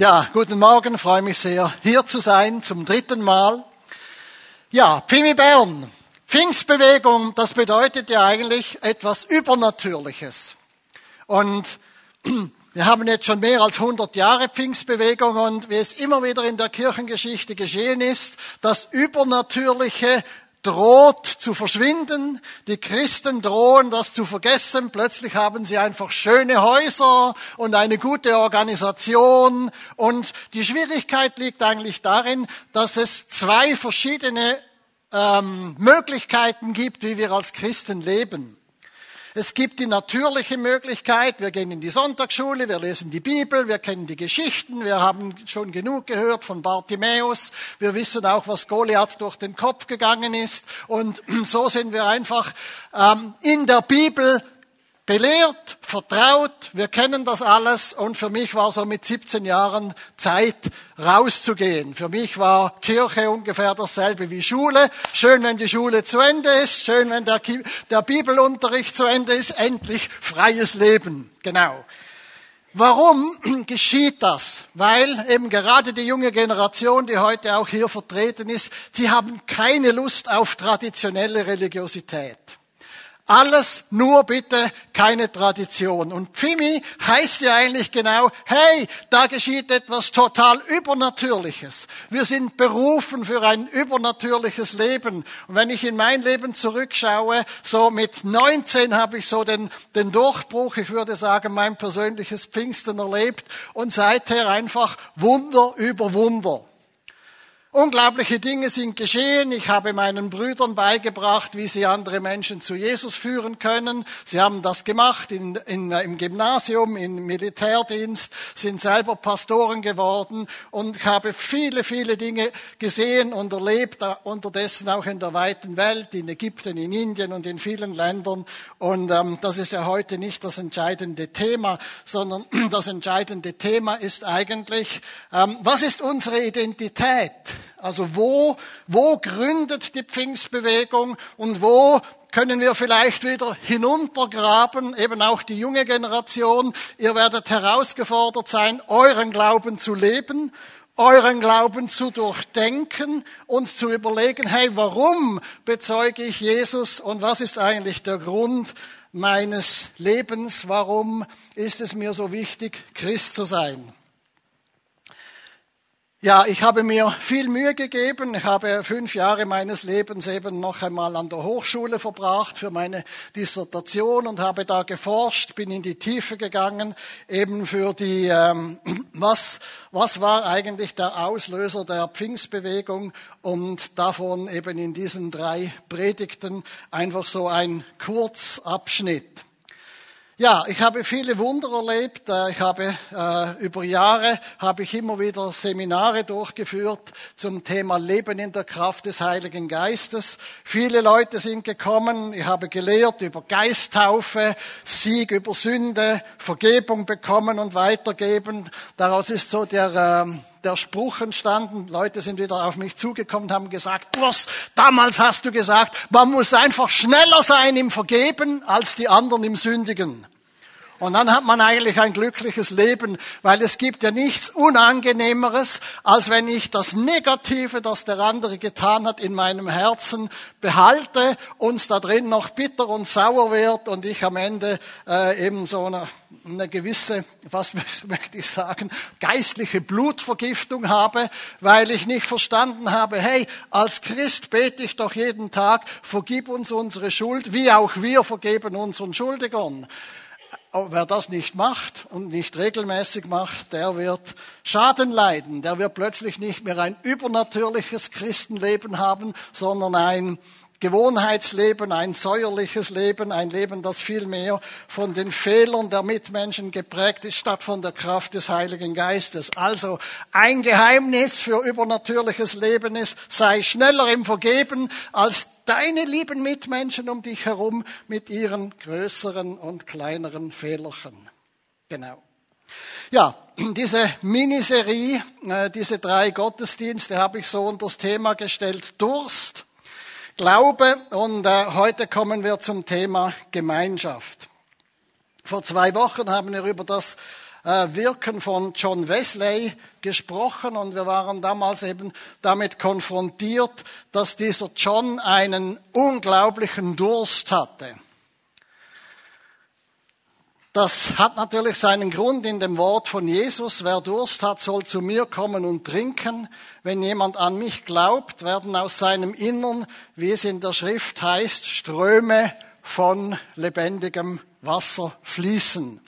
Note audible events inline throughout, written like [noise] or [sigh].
Ja, guten Morgen, freue mich sehr, hier zu sein, zum dritten Mal. Ja, Pfimi Bern, Pfingstbewegung, das bedeutet ja eigentlich etwas Übernatürliches. Und [clears throat] wir haben jetzt schon mehr als 100 Jahre Pfingstbewegung und wie es immer wieder in der Kirchengeschichte geschehen ist, das Übernatürliche droht zu verschwinden. Die Christen drohen das zu vergessen. Plötzlich haben sie einfach schöne Häuser und eine gute Organisation. Und die Schwierigkeit liegt eigentlich darin, dass es zwei verschiedene ähm, Möglichkeiten gibt, wie wir als Christen leben. Es gibt die natürliche Möglichkeit, wir gehen in die Sonntagsschule, wir lesen die Bibel, wir kennen die Geschichten, wir haben schon genug gehört von Bartimäus, wir wissen auch, was Goliath durch den Kopf gegangen ist. Und [clears throat] so sind wir einfach ähm, in der Bibel belehrt, vertraut, wir kennen das alles und für mich war so mit 17 Jahren Zeit rauszugehen. Für mich war Kirche ungefähr dasselbe wie Schule. Schön, wenn die Schule zu Ende ist, schön, wenn der, der Bibelunterricht zu Ende ist, endlich freies Leben. Genau. Warum [clears throat] geschieht das? Weil eben gerade die junge Generation, die heute auch hier vertreten ist, die haben keine Lust auf traditionelle Religiosität. Alles nur bitte keine Tradition. Und Pfimi heißt ja eigentlich genau, hey, da geschieht etwas total Übernatürliches. Wir sind berufen für ein übernatürliches Leben. Und wenn ich in mein Leben zurückschaue, so mit 19 habe ich so den, den Durchbruch, ich würde sagen, mein persönliches Pfingsten erlebt und seither einfach Wunder über Wunder. Unglaubliche Dinge sind geschehen. Ich habe meinen Brüdern beigebracht, wie sie andere Menschen zu Jesus führen können. Sie haben das gemacht in, in, im Gymnasium, im Militärdienst, sind selber Pastoren geworden und ich habe viele, viele Dinge gesehen und erlebt, unterdessen auch in der weiten Welt, in Ägypten, in Indien und in vielen Ländern. Und ähm, das ist ja heute nicht das entscheidende Thema, sondern [clears throat] das entscheidende Thema ist eigentlich, ähm, was ist unsere Identität? Also wo, wo gründet die Pfingstbewegung und wo können wir vielleicht wieder hinuntergraben, eben auch die junge Generation. Ihr werdet herausgefordert sein, euren Glauben zu leben, euren Glauben zu durchdenken und zu überlegen, hey, warum bezeuge ich Jesus und was ist eigentlich der Grund meines Lebens? Warum ist es mir so wichtig, Christ zu sein? Ja, ich habe mir viel Mühe gegeben. Ich habe fünf Jahre meines Lebens eben noch einmal an der Hochschule verbracht für meine Dissertation und habe da geforscht, bin in die Tiefe gegangen, eben für die, ähm, [clears throat] was, was war eigentlich der Auslöser der Pfingstbewegung und davon eben in diesen drei Predigten einfach so ein Kurzabschnitt. Ja, ich habe viele Wunder erlebt. Äh, ich habe äh, über Jahre habe ich immer wieder Seminare durchgeführt zum Thema Leben in der Kraft des Heiligen Geistes. Viele Leute sind gekommen. Ich habe gelehrt über Geisttaufe, Sieg über Sünde, Vergebung bekommen und weitergeben. Daraus ist so der äh, der Spruch entstanden. Leute sind wieder auf mich zugekommen und haben gesagt, was, damals hast du gesagt, man muss einfach schneller sein im Vergeben als die anderen im Sündigen. Und dann hat man eigentlich ein glückliches Leben, weil es gibt ja nichts Unangenehmeres, als wenn ich das Negative, das der andere getan hat, in meinem Herzen behalte, uns da drin noch bitter und sauer wird und ich am Ende äh, eben so eine, eine gewisse, was [laughs] möchte ich sagen, geistliche Blutvergiftung habe, weil ich nicht verstanden habe, hey, als Christ bete ich doch jeden Tag, vergib uns unsere Schuld, wie auch wir vergeben unseren Schuldigern. Aber wer das nicht macht und nicht regelmäßig macht, der wird Schaden leiden. Der wird plötzlich nicht mehr ein übernatürliches Christenleben haben, sondern ein Gewohnheitsleben, ein säuerliches Leben, ein Leben, das viel mehr von den Fehlern der Mitmenschen geprägt ist, statt von der Kraft des Heiligen Geistes. Also ein Geheimnis für übernatürliches Leben ist, sei schneller im Vergeben als deine lieben Mitmenschen um dich herum mit ihren größeren und kleineren Fehlerchen. Genau. Ja, diese Miniserie, äh, diese drei Gottesdienste habe ich so unter das Thema gestellt, Durst, Glaube und äh, heute kommen wir zum Thema Gemeinschaft. Vor zwei Wochen haben wir über das Wirken von John Wesley gesprochen und wir waren damals eben damit konfrontiert, dass dieser John einen unglaublichen Durst hatte. Das hat natürlich seinen Grund in dem Wort von Jesus. Wer Durst hat, soll zu mir kommen und trinken. Wenn jemand an mich glaubt, werden aus seinem Innern, wie es in der Schrift heißt, Ströme von lebendigem Wasser fließen.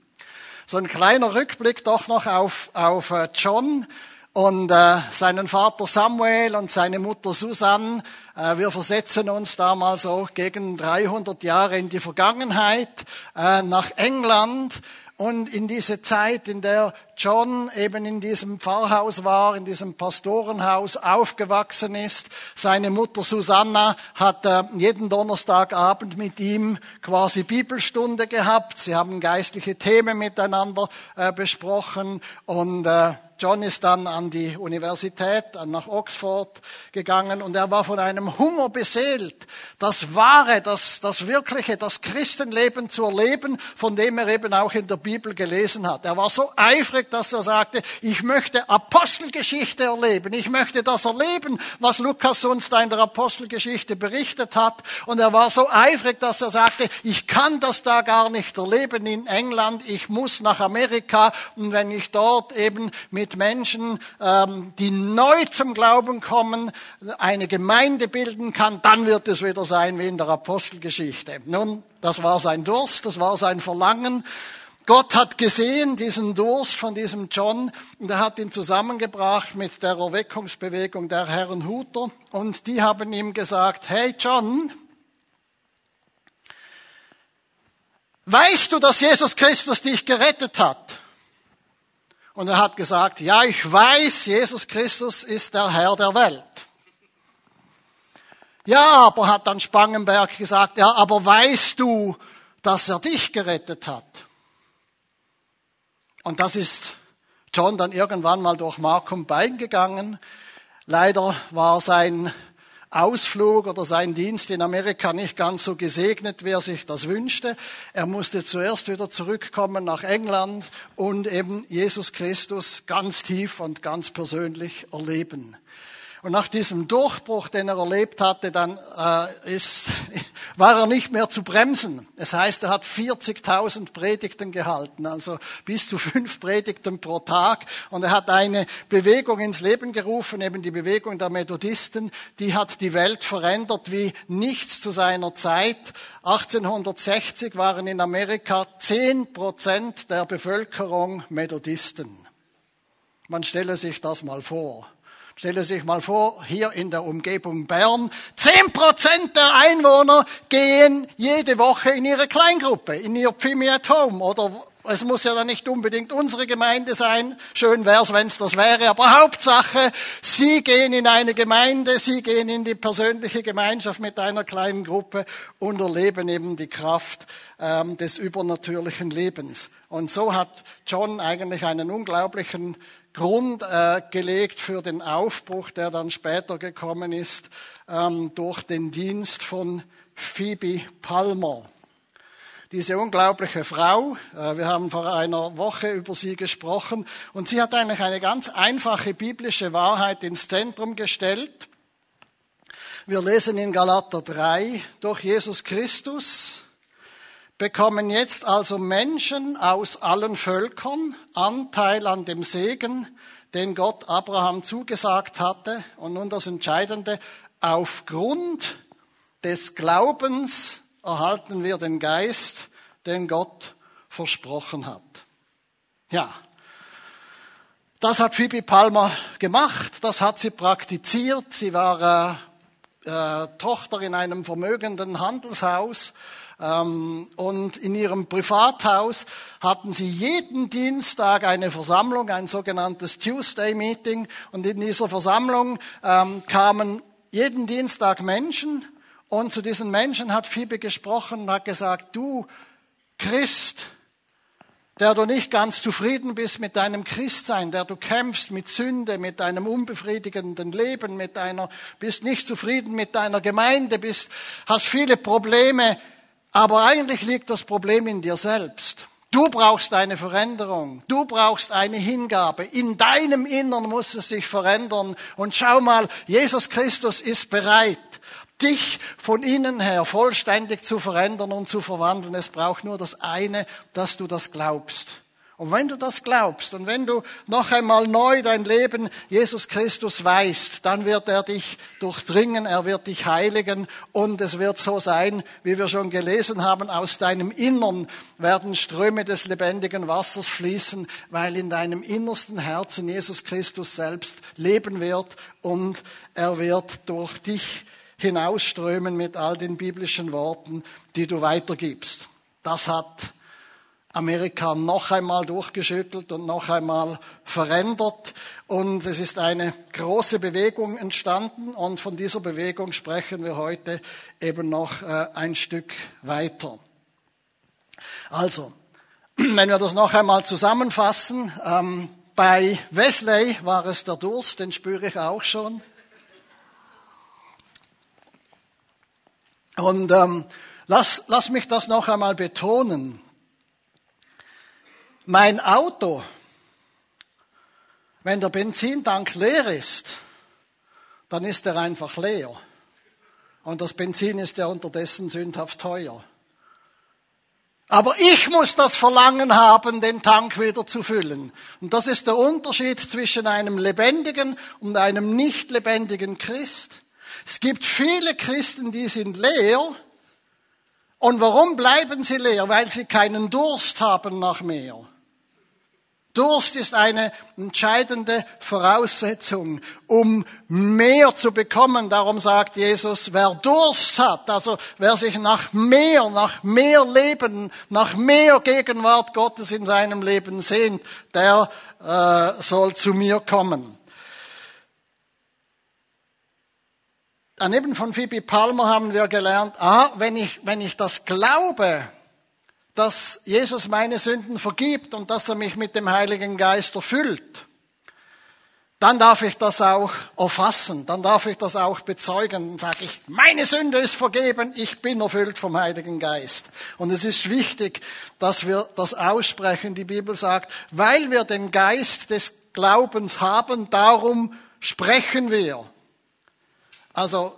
So ein kleiner Rückblick doch noch auf, auf äh, John und äh, seinen Vater Samuel und seine Mutter Susanne. Äh, wir versetzen uns damals so gegen 300 Jahre in die Vergangenheit äh, nach England und in diese Zeit, in der John eben in diesem Pfarrhaus war, in diesem Pastorenhaus aufgewachsen ist. Seine Mutter Susanna hat äh, jeden Donnerstagabend mit ihm quasi Bibelstunde gehabt. Sie haben geistliche Themen miteinander äh, besprochen und äh, John ist dann an die Universität, nach Oxford gegangen und er war von einem Hunger beseelt, das wahre, das, das wirkliche, das Christenleben zu erleben, von dem er eben auch in der Bibel gelesen hat. Er war so eifrig, dass er sagte, ich möchte Apostelgeschichte erleben, ich möchte das erleben, was Lukas uns da in der Apostelgeschichte berichtet hat. Und er war so eifrig, dass er sagte, ich kann das da gar nicht erleben in England, ich muss nach Amerika und wenn ich dort eben mit mit Menschen, ähm, die neu zum Glauben kommen, eine Gemeinde bilden kann, dann wird es wieder sein wie in der Apostelgeschichte. Nun, das war sein Durst, das war sein Verlangen. Gott hat gesehen diesen Durst von diesem John und er hat ihn zusammengebracht mit der Erweckungsbewegung der Herrenhuter und die haben ihm gesagt, hey John, weißt du, dass Jesus Christus dich gerettet hat? Und er hat gesagt, ja, ich weiß, Jesus Christus ist der Herr der Welt. Ja, aber hat dann Spangenberg gesagt, ja, aber weißt du, dass er dich gerettet hat? Und das ist John dann irgendwann mal durch Markum Bein gegangen. Leider war sein Ausflug oder sein Dienst in Amerika nicht ganz so gesegnet, wie er sich das wünschte. Er musste zuerst wieder zurückkommen nach England und eben Jesus Christus ganz tief und ganz persönlich erleben. Und nach diesem Durchbruch, den er erlebt hatte, dann äh, ist, [laughs] war er nicht mehr zu bremsen. Das heißt, er hat 40.000 Predigten gehalten, also bis zu fünf Predigten pro Tag. Und er hat eine Bewegung ins Leben gerufen, eben die Bewegung der Methodisten. Die hat die Welt verändert wie nichts zu seiner Zeit. 1860 waren in Amerika 10 Prozent der Bevölkerung Methodisten. Man stelle sich das mal vor. Stelle sich mal vor, hier in der Umgebung Bern, zehn Prozent der Einwohner gehen jede Woche in ihre Kleingruppe, in ihr Pfimi at Home oder es muss ja dann nicht unbedingt unsere Gemeinde sein. Schön wär's, wenn's das wäre. Aber Hauptsache, Sie gehen in eine Gemeinde, Sie gehen in die persönliche Gemeinschaft mit einer kleinen Gruppe und erleben eben die Kraft ähm, des übernatürlichen Lebens. Und so hat John eigentlich einen unglaublichen Grund äh, gelegt für den Aufbruch, der dann später gekommen ist ähm, durch den Dienst von Phoebe Palmer. Diese unglaubliche Frau, äh, wir haben vor einer Woche über sie gesprochen, und sie hat eigentlich eine ganz einfache biblische Wahrheit ins Zentrum gestellt. Wir lesen in Galater 3, durch Jesus Christus bekommen jetzt also Menschen aus allen Völkern Anteil an dem Segen, den Gott Abraham zugesagt hatte. Und nun das Entscheidende, aufgrund des Glaubens erhalten wir den Geist, den Gott versprochen hat. Ja, das hat Phoebe Palmer gemacht, das hat sie praktiziert. Sie war äh, äh, Tochter in einem vermögenden Handelshaus ähm, und in ihrem Privathaus hatten sie jeden Dienstag eine Versammlung, ein sogenanntes Tuesday Meeting. Und in dieser Versammlung ähm, kamen jeden Dienstag Menschen. Und zu diesen Menschen hat Phoebe gesprochen und hat gesagt, du Christ, der du nicht ganz zufrieden bist mit deinem Christsein, der du kämpfst mit Sünde, mit deinem unbefriedigenden Leben, mit deiner, bist nicht zufrieden mit deiner Gemeinde, bist, hast viele Probleme, aber eigentlich liegt das Problem in dir selbst. Du brauchst eine Veränderung. Du brauchst eine Hingabe. In deinem Innern muss es sich verändern. Und schau mal, Jesus Christus ist bereit, dich von innen her vollständig zu verändern und zu verwandeln. Es braucht nur das eine, dass du das glaubst. Und wenn du das glaubst und wenn du noch einmal neu dein Leben Jesus Christus weißt, dann wird er dich durchdringen, er wird dich heiligen und es wird so sein, wie wir schon gelesen haben, aus deinem Innern werden Ströme des lebendigen Wassers fließen, weil in deinem innersten Herzen Jesus Christus selbst leben wird und er wird durch dich hinausströmen mit all den biblischen Worten, die du weitergibst. Das hat Amerika noch einmal durchgeschüttelt und noch einmal verändert. Und es ist eine große Bewegung entstanden. Und von dieser Bewegung sprechen wir heute eben noch äh, ein Stück weiter. Also, [clears throat] wenn wir das noch einmal zusammenfassen, ähm, bei Wesley war es der Durst, den spüre ich auch schon. Und ähm, lass, lass mich das noch einmal betonen. Mein Auto, wenn der Benzintank leer ist, dann ist er einfach leer. Und das Benzin ist ja unterdessen sündhaft teuer. Aber ich muss das Verlangen haben, den Tank wieder zu füllen. Und das ist der Unterschied zwischen einem lebendigen und einem nicht lebendigen Christ. Es gibt viele Christen, die sind leer. Und warum bleiben sie leer? Weil sie keinen Durst haben nach mehr. Durst ist eine entscheidende Voraussetzung, um mehr zu bekommen. Darum sagt Jesus, wer Durst hat, also wer sich nach mehr, nach mehr Leben, nach mehr Gegenwart Gottes in seinem Leben sehnt, der äh, soll zu mir kommen. Daneben von Phoebe Palmer haben wir gelernt, ah, wenn ich, wenn ich das glaube, dass Jesus meine Sünden vergibt und dass er mich mit dem Heiligen Geist erfüllt, dann darf ich das auch erfassen, dann darf ich das auch bezeugen. Dann sage ich, meine Sünde ist vergeben, ich bin erfüllt vom Heiligen Geist. Und es ist wichtig, dass wir das aussprechen. Die Bibel sagt, weil wir den Geist des Glaubens haben, darum sprechen wir. Also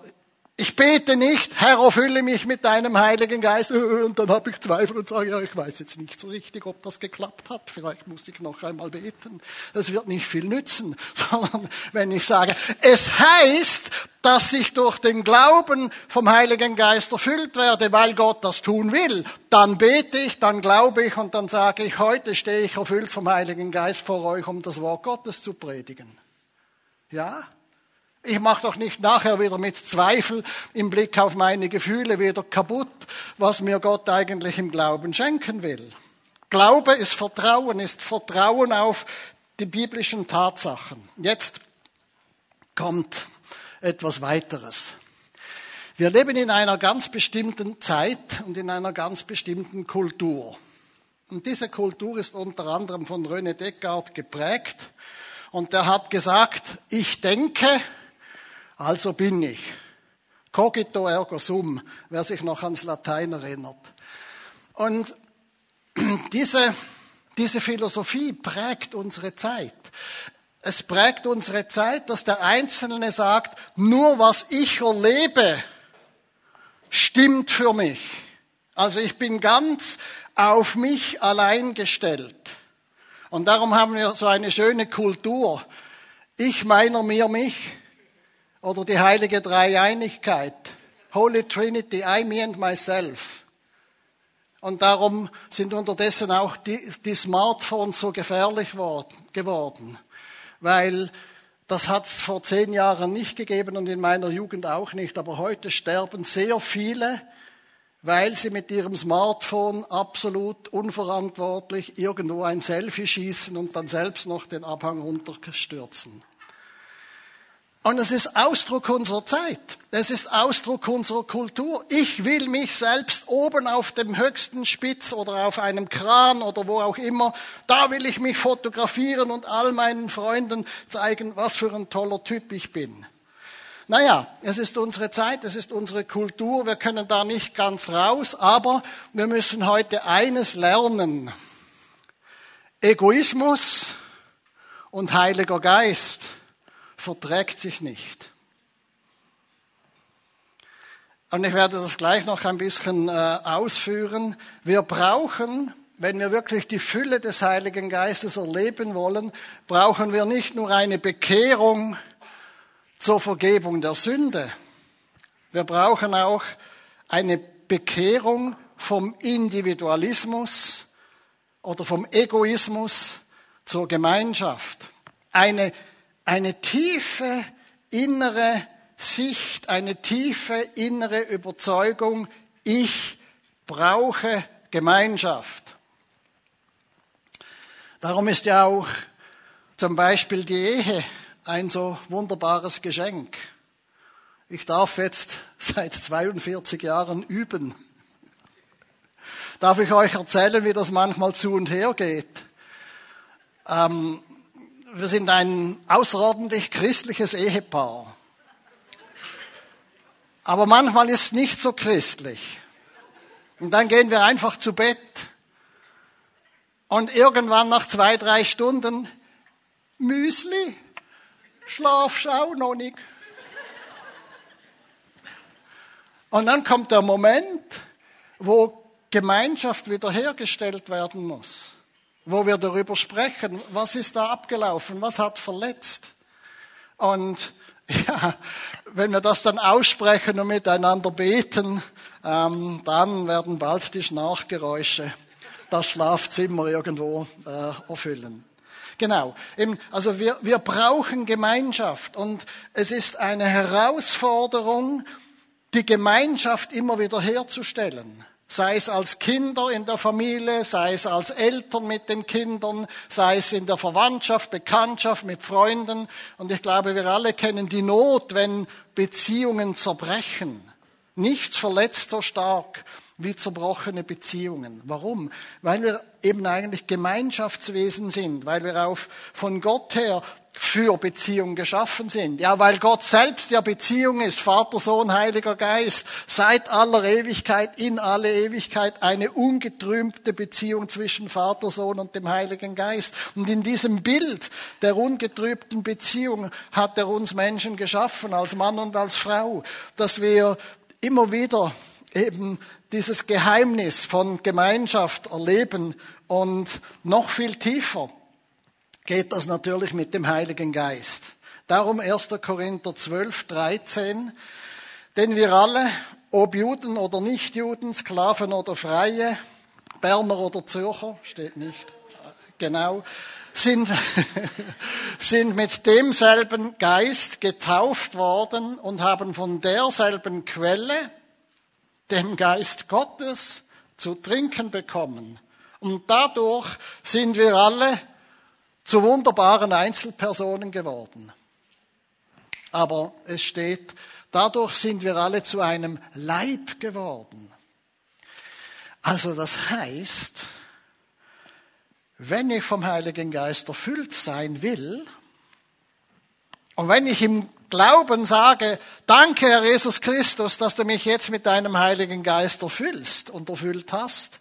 ich bete nicht, Herr, erfülle mich mit deinem Heiligen Geist. Und dann habe ich Zweifel und sage, ja, ich weiß jetzt nicht so richtig, ob das geklappt hat. Vielleicht muss ich noch einmal beten. Das wird nicht viel nützen, [laughs] sondern wenn ich sage, es heißt, dass ich durch den Glauben vom Heiligen Geist erfüllt werde, weil Gott das tun will, dann bete ich, dann glaube ich und dann sage ich, heute stehe ich erfüllt vom Heiligen Geist vor euch, um das Wort Gottes zu predigen. Ja? Ich mache doch nicht nachher wieder mit Zweifel im Blick auf meine Gefühle wieder kaputt, was mir Gott eigentlich im Glauben schenken will. Glaube ist Vertrauen, ist Vertrauen auf die biblischen Tatsachen. Jetzt kommt etwas weiteres. Wir leben in einer ganz bestimmten Zeit und in einer ganz bestimmten Kultur. Und diese Kultur ist unter anderem von René Descartes geprägt. Und der hat gesagt, ich denke, also bin ich. Cogito ergo sum, wer sich noch ans Latein erinnert. Und [clears throat] diese, diese Philosophie prägt unsere Zeit. Es prägt unsere Zeit, dass der Einzelne sagt, nur was ich erlebe, stimmt für mich. Also ich bin ganz auf mich allein gestellt. Und darum haben wir so eine schöne Kultur. Ich meiner mir mich. Oder die heilige Dreieinigkeit. Holy Trinity, I, me and myself. Und darum sind unterdessen auch die, die Smartphones so gefährlich worden, geworden. Weil das hat es vor zehn Jahren nicht gegeben und in meiner Jugend auch nicht. Aber heute sterben sehr viele, weil sie mit ihrem Smartphone absolut unverantwortlich irgendwo ein Selfie schießen und dann selbst noch den Abhang runterstürzen. Und es ist Ausdruck unserer Zeit. Es ist Ausdruck unserer Kultur. Ich will mich selbst oben auf dem höchsten Spitz oder auf einem Kran oder wo auch immer, da will ich mich fotografieren und all meinen Freunden zeigen, was für ein toller Typ ich bin. Naja, es ist unsere Zeit, es ist unsere Kultur, wir können da nicht ganz raus, aber wir müssen heute eines lernen. Egoismus und Heiliger Geist verträgt sich nicht. Und ich werde das gleich noch ein bisschen äh, ausführen. Wir brauchen, wenn wir wirklich die Fülle des Heiligen Geistes erleben wollen, brauchen wir nicht nur eine Bekehrung zur Vergebung der Sünde. Wir brauchen auch eine Bekehrung vom Individualismus oder vom Egoismus zur Gemeinschaft. Eine, eine tiefe innere Sicht, eine tiefe innere Überzeugung, ich brauche Gemeinschaft. Darum ist ja auch zum Beispiel die Ehe ein so wunderbares Geschenk. Ich darf jetzt seit 42 Jahren üben. Darf ich euch erzählen, wie das manchmal zu und her geht? Ähm, wir sind ein außerordentlich christliches Ehepaar. Aber manchmal ist es nicht so christlich. Und dann gehen wir einfach zu Bett. Und irgendwann nach zwei, drei Stunden, Müsli, Schlafschau noch nicht. Und dann kommt der Moment, wo Gemeinschaft wiederhergestellt werden muss, wo wir darüber sprechen, was ist da abgelaufen, was hat verletzt. Und [laughs] ja, wenn wir das dann aussprechen und miteinander beten, ähm, dann werden bald die Schnarchgeräusche das Schlafzimmer irgendwo äh, erfüllen. Genau. Also wir, wir brauchen Gemeinschaft und es ist eine Herausforderung, die Gemeinschaft immer wieder herzustellen sei es als Kinder in der Familie, sei es als Eltern mit den Kindern, sei es in der Verwandtschaft, Bekanntschaft, mit Freunden. Und ich glaube, wir alle kennen die Not, wenn Beziehungen zerbrechen. Nichts verletzt so stark wie zerbrochene Beziehungen. Warum? Weil wir eben eigentlich Gemeinschaftswesen sind, weil wir auf, von Gott her für Beziehung geschaffen sind. Ja, weil Gott selbst ja Beziehung ist, Vater, Sohn, Heiliger Geist, seit aller Ewigkeit, in alle Ewigkeit eine ungetrübte Beziehung zwischen Vater, Sohn und dem Heiligen Geist. Und in diesem Bild der ungetrübten Beziehung hat er uns Menschen geschaffen, als Mann und als Frau, dass wir immer wieder eben dieses Geheimnis von Gemeinschaft erleben und noch viel tiefer geht das natürlich mit dem Heiligen Geist. Darum 1. Korinther 12, 13. Denn wir alle, ob Juden oder Nichtjuden, Sklaven oder Freie, Berner oder Zürcher, steht nicht, genau, sind, [laughs] sind mit demselben Geist getauft worden und haben von derselben Quelle, dem Geist Gottes, zu trinken bekommen. Und dadurch sind wir alle zu wunderbaren Einzelpersonen geworden. Aber es steht, dadurch sind wir alle zu einem Leib geworden. Also das heißt, wenn ich vom Heiligen Geist erfüllt sein will, und wenn ich im Glauben sage, danke Herr Jesus Christus, dass du mich jetzt mit deinem Heiligen Geist erfüllst und erfüllt hast,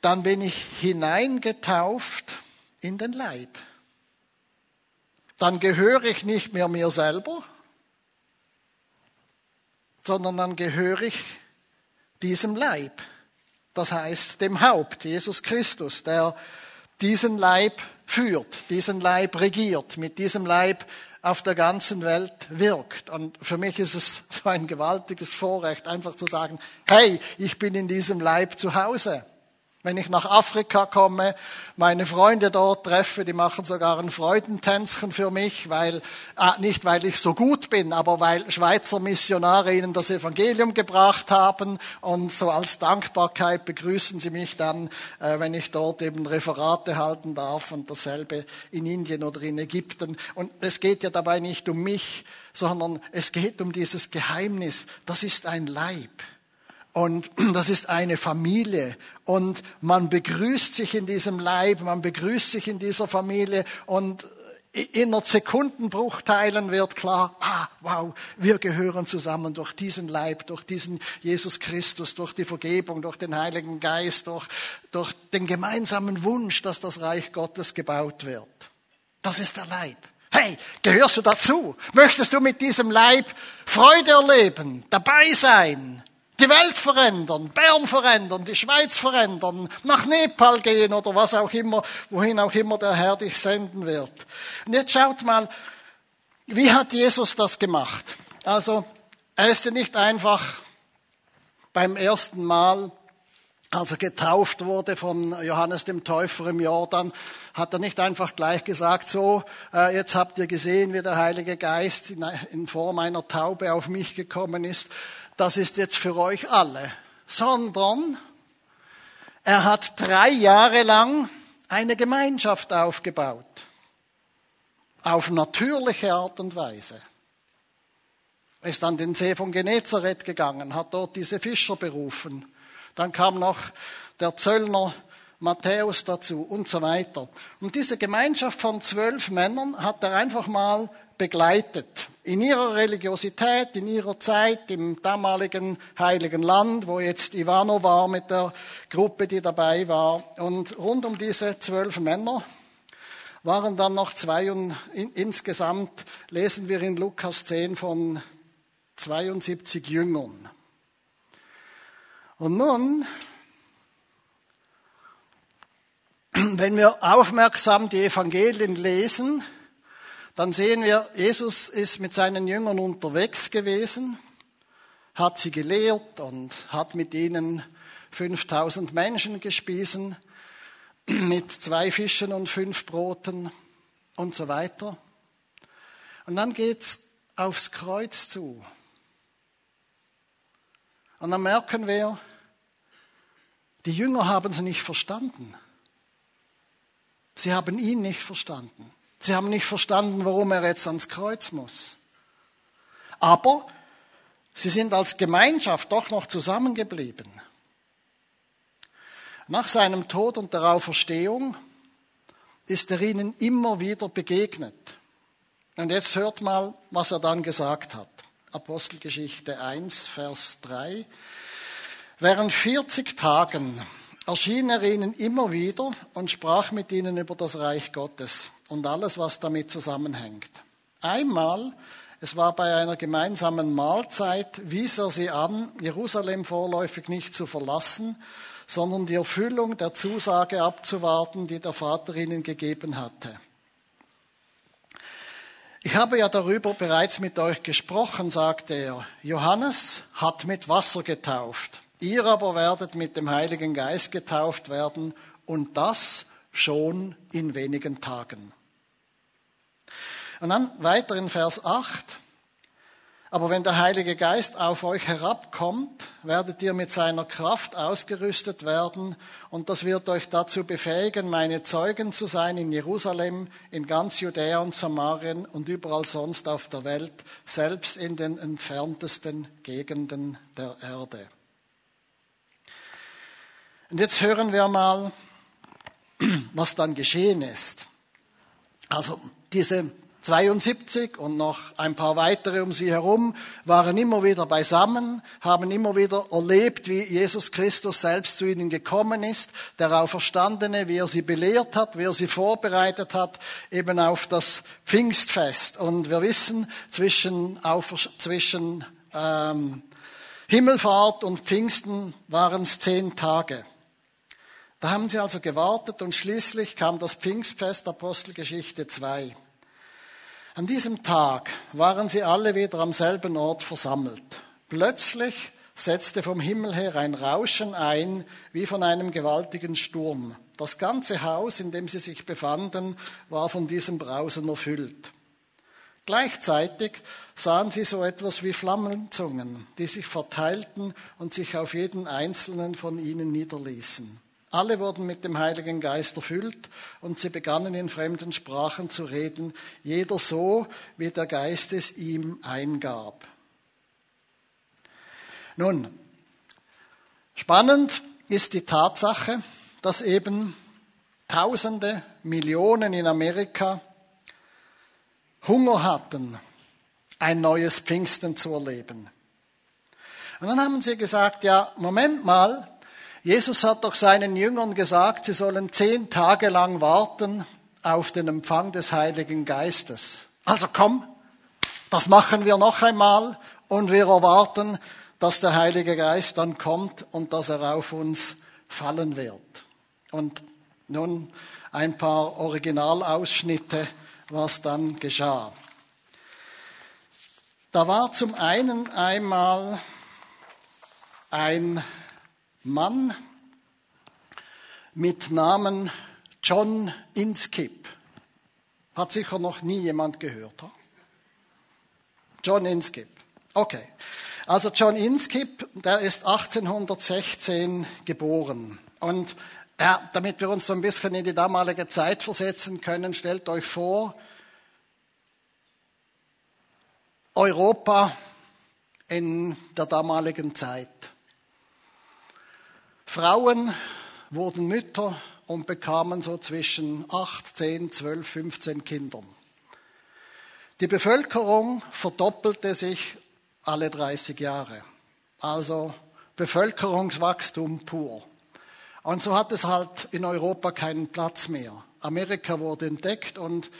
dann bin ich hineingetauft in den Leib. Dann gehöre ich nicht mehr mir selber, sondern dann gehöre ich diesem Leib. Das heißt dem Haupt, Jesus Christus, der diesen Leib führt, diesen Leib regiert, mit diesem Leib auf der ganzen Welt wirkt. Und für mich ist es so ein gewaltiges Vorrecht, einfach zu sagen, hey, ich bin in diesem Leib zu Hause. Wenn ich nach Afrika komme, meine Freunde dort treffe, die machen sogar ein Freudentänzchen für mich, weil, äh, nicht weil ich so gut bin, aber weil Schweizer Missionare ihnen das Evangelium gebracht haben und so als Dankbarkeit begrüßen sie mich dann, äh, wenn ich dort eben Referate halten darf und dasselbe in Indien oder in Ägypten. Und es geht ja dabei nicht um mich, sondern es geht um dieses Geheimnis. Das ist ein Leib. Und [clears throat] das ist eine Familie. Und man begrüßt sich in diesem Leib, man begrüßt sich in dieser Familie. Und in Sekundenbruchteilen wird klar, ah, wow, wir gehören zusammen durch diesen Leib, durch diesen Jesus Christus, durch die Vergebung, durch den Heiligen Geist, durch, durch den gemeinsamen Wunsch, dass das Reich Gottes gebaut wird. Das ist der Leib. Hey, gehörst du dazu? Möchtest du mit diesem Leib Freude erleben, dabei sein, die Welt verändern, Bern verändern, die Schweiz verändern, nach Nepal gehen oder was auch immer, wohin auch immer der Herr dich senden wird. Und jetzt schaut mal, wie hat Jesus das gemacht? Also, er ist ja nicht einfach beim ersten Mal als er getauft wurde von Johannes dem Täufer im Jordan, hat er nicht einfach gleich gesagt, so, äh, jetzt habt ihr gesehen, wie der Heilige Geist in Form einer Taube auf mich gekommen ist, das ist jetzt für euch alle, sondern er hat drei Jahre lang eine Gemeinschaft aufgebaut, auf natürliche Art und Weise. Ist an den See von Genezareth gegangen, hat dort diese Fischer berufen dann kam noch der Zöllner Matthäus dazu und so weiter. Und diese Gemeinschaft von zwölf Männern hat er einfach mal begleitet. In ihrer Religiosität, in ihrer Zeit, im damaligen Heiligen Land, wo jetzt Ivano war mit der Gruppe, die dabei war. Und rund um diese zwölf Männer waren dann noch zwei und insgesamt lesen wir in Lukas 10 von 72 Jüngern. Und nun, wenn wir aufmerksam die Evangelien lesen, dann sehen wir, Jesus ist mit seinen Jüngern unterwegs gewesen, hat sie gelehrt und hat mit ihnen 5000 Menschen gespiesen, [clears throat] mit zwei Fischen und fünf Broten und so weiter. Und dann geht's aufs Kreuz zu. Und dann merken wir, die Jünger haben sie nicht verstanden. Sie haben ihn nicht verstanden. Sie haben nicht verstanden, warum er jetzt ans Kreuz muss. Aber sie sind als Gemeinschaft doch noch zusammengeblieben. Nach seinem Tod und der Auferstehung ist er ihnen immer wieder begegnet. Und jetzt hört mal, was er dann gesagt hat. Apostelgeschichte 1, Vers 3. Während 40 Tagen erschien er ihnen immer wieder und sprach mit ihnen über das Reich Gottes und alles, was damit zusammenhängt. Einmal, es war bei einer gemeinsamen Mahlzeit, wies er sie an, Jerusalem vorläufig nicht zu verlassen, sondern die Erfüllung der Zusage abzuwarten, die der Vater ihnen gegeben hatte. Ich habe ja darüber bereits mit euch gesprochen, sagte er. Johannes hat mit Wasser getauft. Ihr aber werdet mit dem Heiligen Geist getauft werden und das schon in wenigen Tagen. Und dann weiter in Vers 8. Aber wenn der Heilige Geist auf euch herabkommt, werdet ihr mit seiner Kraft ausgerüstet werden und das wird euch dazu befähigen, meine Zeugen zu sein in Jerusalem, in ganz Judäa und Samarien und überall sonst auf der Welt, selbst in den entferntesten Gegenden der Erde. Und jetzt hören wir mal, was dann geschehen ist. Also diese 72 und noch ein paar weitere um sie herum waren immer wieder beisammen, haben immer wieder erlebt, wie Jesus Christus selbst zu ihnen gekommen ist, der Auferstandene, wie er sie belehrt hat, wie er sie vorbereitet hat, eben auf das Pfingstfest. Und wir wissen, zwischen, zwischen ähm, Himmelfahrt und Pfingsten waren es zehn Tage. Da haben sie also gewartet und schließlich kam das Pfingstfest Apostelgeschichte 2. An diesem Tag waren sie alle wieder am selben Ort versammelt. Plötzlich setzte vom Himmel her ein Rauschen ein, wie von einem gewaltigen Sturm. Das ganze Haus, in dem sie sich befanden, war von diesem Brausen erfüllt. Gleichzeitig sahen sie so etwas wie Flammenzungen, die sich verteilten und sich auf jeden einzelnen von ihnen niederließen. Alle wurden mit dem Heiligen Geist erfüllt und sie begannen in fremden Sprachen zu reden, jeder so, wie der Geist es ihm eingab. Nun, spannend ist die Tatsache, dass eben Tausende, Millionen in Amerika Hunger hatten, ein neues Pfingsten zu erleben. Und dann haben sie gesagt, ja, Moment mal, Jesus hat doch seinen Jüngern gesagt, sie sollen zehn Tage lang warten auf den Empfang des Heiligen Geistes. Also komm, das machen wir noch einmal und wir erwarten, dass der Heilige Geist dann kommt und dass er auf uns fallen wird. Und nun ein paar Originalausschnitte, was dann geschah. Da war zum einen einmal ein Mann mit Namen John Inskip. Hat sicher noch nie jemand gehört. John Inskip. Okay. Also John Inskip, der ist 1816 geboren. Und ja, damit wir uns so ein bisschen in die damalige Zeit versetzen können, stellt euch vor, Europa in der damaligen Zeit. Frauen wurden Mütter und bekamen so zwischen 8, 10, 12, 15 Kindern. Die Bevölkerung verdoppelte sich alle 30 Jahre. Also Bevölkerungswachstum pur. Und so hat es halt in Europa keinen Platz mehr. Amerika wurde entdeckt und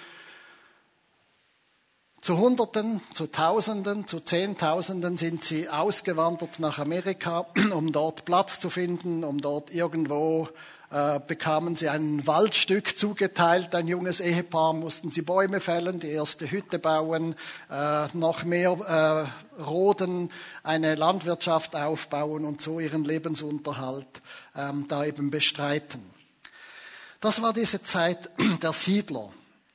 zu Hunderten, zu Tausenden, zu Zehntausenden sind sie ausgewandert nach Amerika, [clears throat] um dort Platz zu finden, um dort irgendwo äh, bekamen sie ein Waldstück zugeteilt, ein junges Ehepaar, mussten sie Bäume fällen, die erste Hütte bauen, äh, noch mehr äh, roden, eine Landwirtschaft aufbauen und so ihren Lebensunterhalt ähm, da eben bestreiten. Das war diese Zeit [clears throat] der Siedler.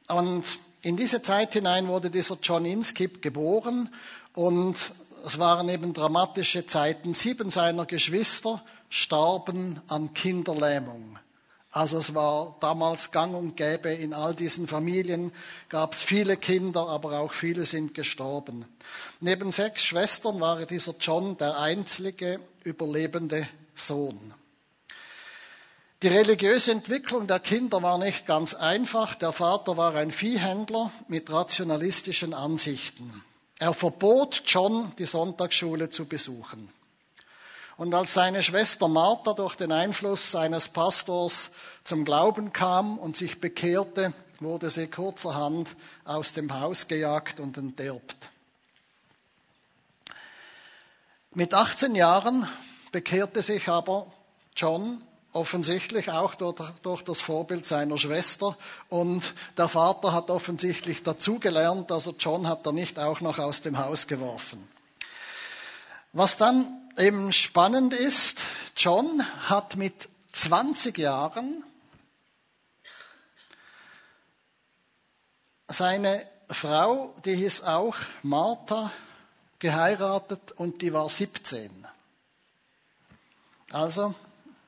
Und in diese Zeit hinein wurde dieser John Inskip geboren und es waren eben dramatische Zeiten. Sieben seiner Geschwister starben an Kinderlähmung. Also es war damals gang und gäbe, in all diesen Familien gab es viele Kinder, aber auch viele sind gestorben. Neben sechs Schwestern war dieser John der einzige überlebende Sohn. Die religiöse Entwicklung der Kinder war nicht ganz einfach. Der Vater war ein Viehhändler mit rationalistischen Ansichten. Er verbot John, die Sonntagsschule zu besuchen. Und als seine Schwester Martha durch den Einfluss seines Pastors zum Glauben kam und sich bekehrte, wurde sie kurzerhand aus dem Haus gejagt und enterbt. Mit 18 Jahren bekehrte sich aber John offensichtlich auch durch das Vorbild seiner Schwester. Und der Vater hat offensichtlich dazugelernt, also John hat er nicht auch noch aus dem Haus geworfen. Was dann eben spannend ist, John hat mit 20 Jahren seine Frau, die hieß auch Martha, geheiratet und die war 17. Also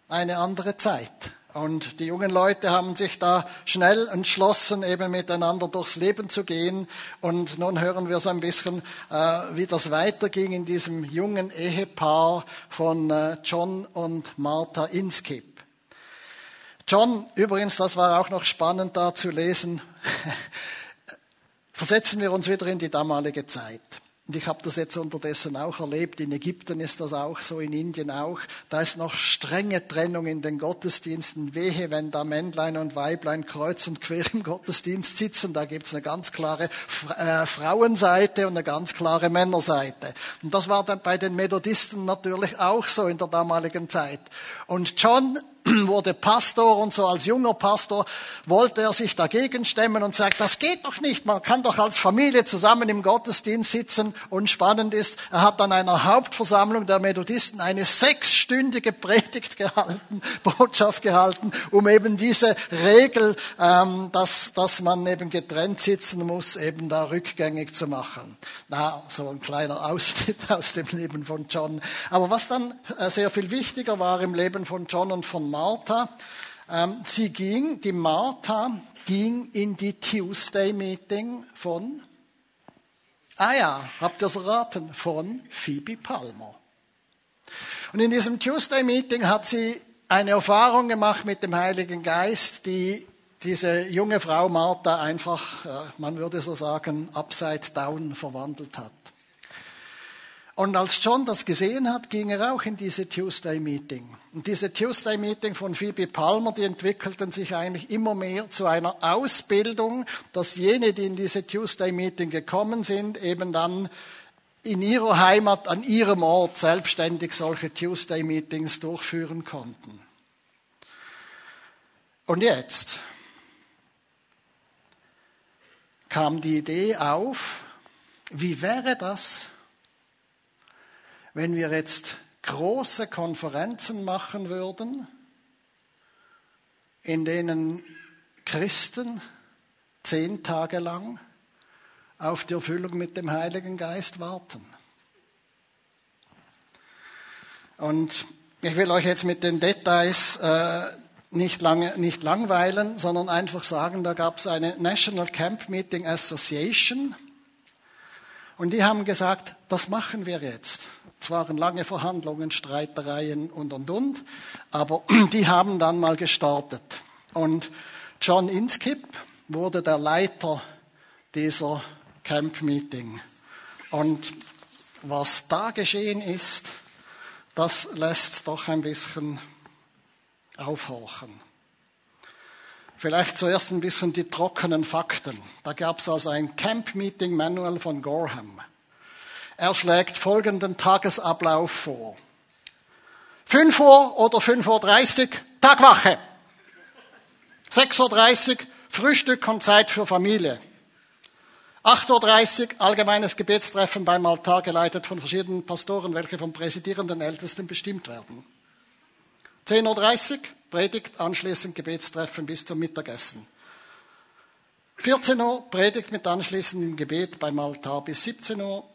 eine andere Zeit. Und die jungen Leute haben sich da schnell entschlossen, eben miteinander durchs Leben zu gehen. Und nun hören wir so ein bisschen, äh, wie das weiterging in diesem jungen Ehepaar von äh, John und Martha Inskip. John, übrigens, das war auch noch spannend da zu lesen, [laughs] versetzen wir uns wieder in die damalige Zeit. Und ich habe das jetzt unterdessen auch erlebt. In Ägypten ist das auch so, in Indien auch. Da ist noch strenge Trennung in den Gottesdiensten. Wehe, wenn da Männlein und Weiblein kreuz und quer im Gottesdienst sitzen. Da gibt's eine ganz klare äh, Frauenseite und eine ganz klare Männerseite. Und das war dann bei den Methodisten natürlich auch so in der damaligen Zeit. Und John [clears throat] wurde Pastor und so als junger Pastor wollte er sich dagegen stemmen und sagt, das geht doch nicht, man kann doch als Familie zusammen im Gottesdienst sitzen und spannend ist, er hat an einer Hauptversammlung der Methodisten eine sechsstündige Predigt gehalten, [laughs] Botschaft gehalten, um eben diese Regel, ähm, dass, dass man eben getrennt sitzen muss, eben da rückgängig zu machen. Na, so ein kleiner Ausschnitt [laughs] aus dem Leben von John. Aber was dann äh, sehr viel wichtiger war im Leben von John und von Martha. Ähm, sie ging, die Martha ging in die Tuesday Meeting von, ah ja, habt ihr es erraten, von Phoebe Palmer. Und in diesem Tuesday Meeting hat sie eine Erfahrung gemacht mit dem Heiligen Geist, die diese junge Frau Martha einfach, man würde so sagen, upside down verwandelt hat. Und als John das gesehen hat, ging er auch in diese Tuesday Meeting. Und diese Tuesday Meeting von Phoebe Palmer, die entwickelten sich eigentlich immer mehr zu einer Ausbildung, dass jene, die in diese Tuesday Meeting gekommen sind, eben dann in ihrer Heimat, an ihrem Ort selbstständig solche Tuesday Meetings durchführen konnten. Und jetzt kam die Idee auf, wie wäre das, wenn wir jetzt große Konferenzen machen würden, in denen Christen zehn Tage lang auf die Erfüllung mit dem Heiligen Geist warten. Und ich will euch jetzt mit den Details äh, nicht, lange, nicht langweilen, sondern einfach sagen, da gab es eine National Camp Meeting Association und die haben gesagt, das machen wir jetzt. Es waren lange Verhandlungen, Streitereien und und und, aber [clears throat] die haben dann mal gestartet. Und John Inskip wurde der Leiter dieser Camp Meeting. Und was da geschehen ist, das lässt doch ein bisschen aufhorchen. Vielleicht zuerst ein bisschen die trockenen Fakten. Da gab es also ein Camp Meeting Manual von Gorham. Er schlägt folgenden Tagesablauf vor. 5 Uhr oder 5.30 Uhr Tagwache. 6.30 Uhr Frühstück und Zeit für Familie. 8.30 Uhr allgemeines Gebetstreffen beim Altar, geleitet von verschiedenen Pastoren, welche vom präsidierenden Ältesten bestimmt werden. 10.30 Uhr Predigt, anschließend Gebetstreffen bis zum Mittagessen. 14 Uhr Predigt mit anschließendem Gebet beim Altar bis 17 Uhr.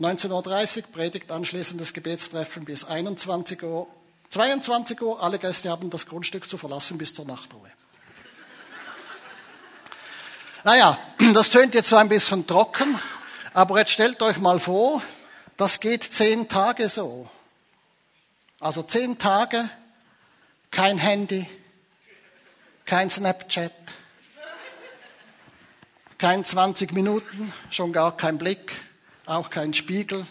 19.30 Uhr Predigt, anschließendes Gebetstreffen bis 21 Uhr. 22 Uhr, alle Gäste haben das Grundstück zu verlassen bis zur Nachtruhe. Naja, das tönt jetzt so ein bisschen trocken, aber jetzt stellt euch mal vor, das geht zehn Tage so. Also zehn Tage, kein Handy, kein Snapchat, kein 20 Minuten, schon gar kein Blick, auch kein Spiegel,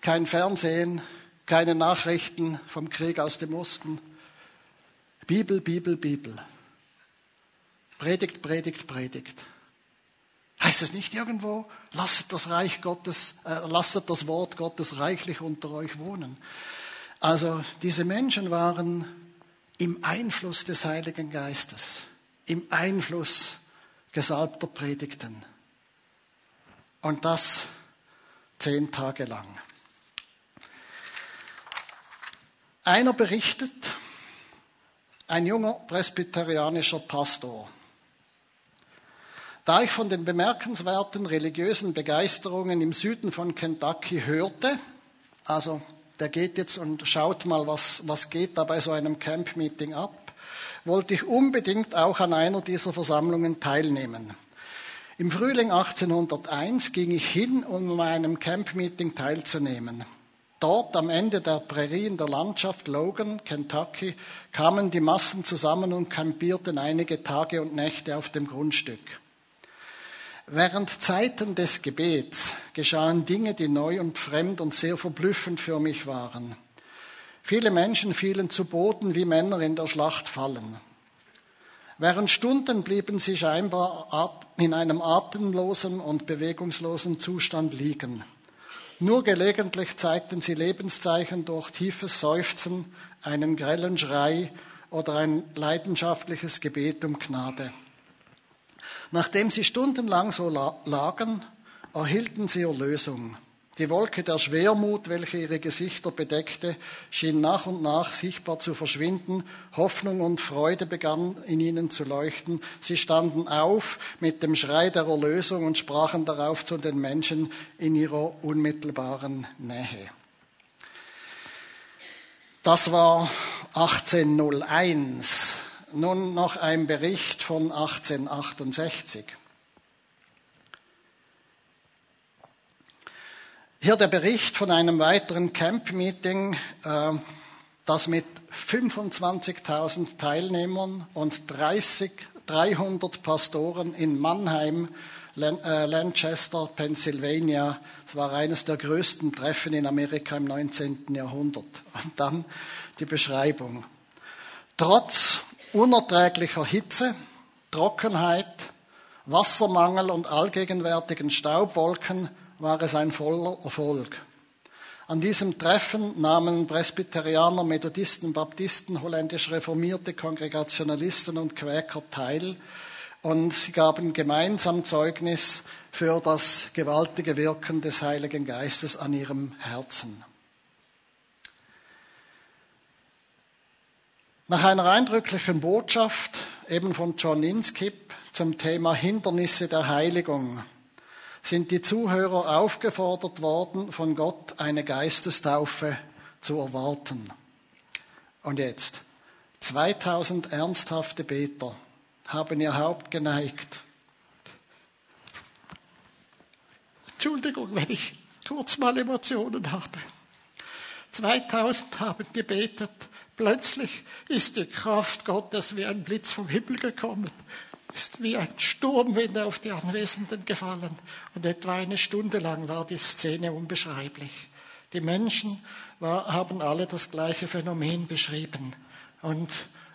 kein Fernsehen, keine Nachrichten vom Krieg aus dem Osten. Bibel, Bibel, Bibel. Predigt, Predigt, Predigt. Heißt es nicht irgendwo, lasst das Reich Gottes, äh, lasst das Wort Gottes reichlich unter euch wohnen. Also diese Menschen waren im Einfluss des Heiligen Geistes, im Einfluss gesalbter Predigten. Und das zehn Tage lang. Einer berichtet, ein junger presbyterianischer Pastor, da ich von den bemerkenswerten religiösen Begeisterungen im Süden von Kentucky hörte, also der geht jetzt und schaut mal, was, was geht da bei so einem Camp-Meeting ab, wollte ich unbedingt auch an einer dieser Versammlungen teilnehmen. Im Frühling 1801 ging ich hin, um an einem Camp-Meeting teilzunehmen. Dort am Ende der Prärien der Landschaft Logan, Kentucky, kamen die Massen zusammen und campierten einige Tage und Nächte auf dem Grundstück. Während Zeiten des Gebets geschahen Dinge, die neu und fremd und sehr verblüffend für mich waren. Viele Menschen fielen zu Boden, wie Männer in der Schlacht fallen. Während Stunden blieben sie scheinbar in einem atemlosen und bewegungslosen Zustand liegen. Nur gelegentlich zeigten sie Lebenszeichen durch tiefes Seufzen, einen grellen Schrei oder ein leidenschaftliches Gebet um Gnade. Nachdem sie stundenlang so lagen, erhielten sie Erlösung. Die Wolke der Schwermut, welche ihre Gesichter bedeckte, schien nach und nach sichtbar zu verschwinden. Hoffnung und Freude begann in ihnen zu leuchten. Sie standen auf mit dem Schrei der Erlösung und sprachen darauf zu den Menschen in ihrer unmittelbaren Nähe. Das war 1801. Nun noch ein Bericht von 1868. Hier der Bericht von einem weiteren Camp-Meeting, äh, das mit 25.000 Teilnehmern und 30 300 Pastoren in Mannheim, äh, Lancaster, Pennsylvania. Es war eines der größten Treffen in Amerika im 19. Jahrhundert. Und dann die Beschreibung. Trotz unerträglicher Hitze, Trockenheit, Wassermangel und allgegenwärtigen Staubwolken war es ein voller Erfolg. An diesem Treffen nahmen Presbyterianer, Methodisten, Baptisten, holländisch reformierte Kongregationalisten und Quäker teil und sie gaben gemeinsam Zeugnis für das gewaltige Wirken des Heiligen Geistes an ihrem Herzen. Nach einer eindrücklichen Botschaft, eben von John Inskip, zum Thema Hindernisse der Heiligung, sind die Zuhörer aufgefordert worden, von Gott eine Geistestaufe zu erwarten. Und jetzt, 2000 ernsthafte Beter haben ihr Haupt geneigt. Entschuldigung, wenn ich kurz mal Emotionen hatte. 2000 haben gebetet. Plötzlich ist die Kraft Gottes wie ein Blitz vom Himmel gekommen, ist wie ein Sturmwind auf die Anwesenden gefallen. Und etwa eine Stunde lang war die Szene unbeschreiblich. Die Menschen war, haben alle das gleiche Phänomen beschrieben. Und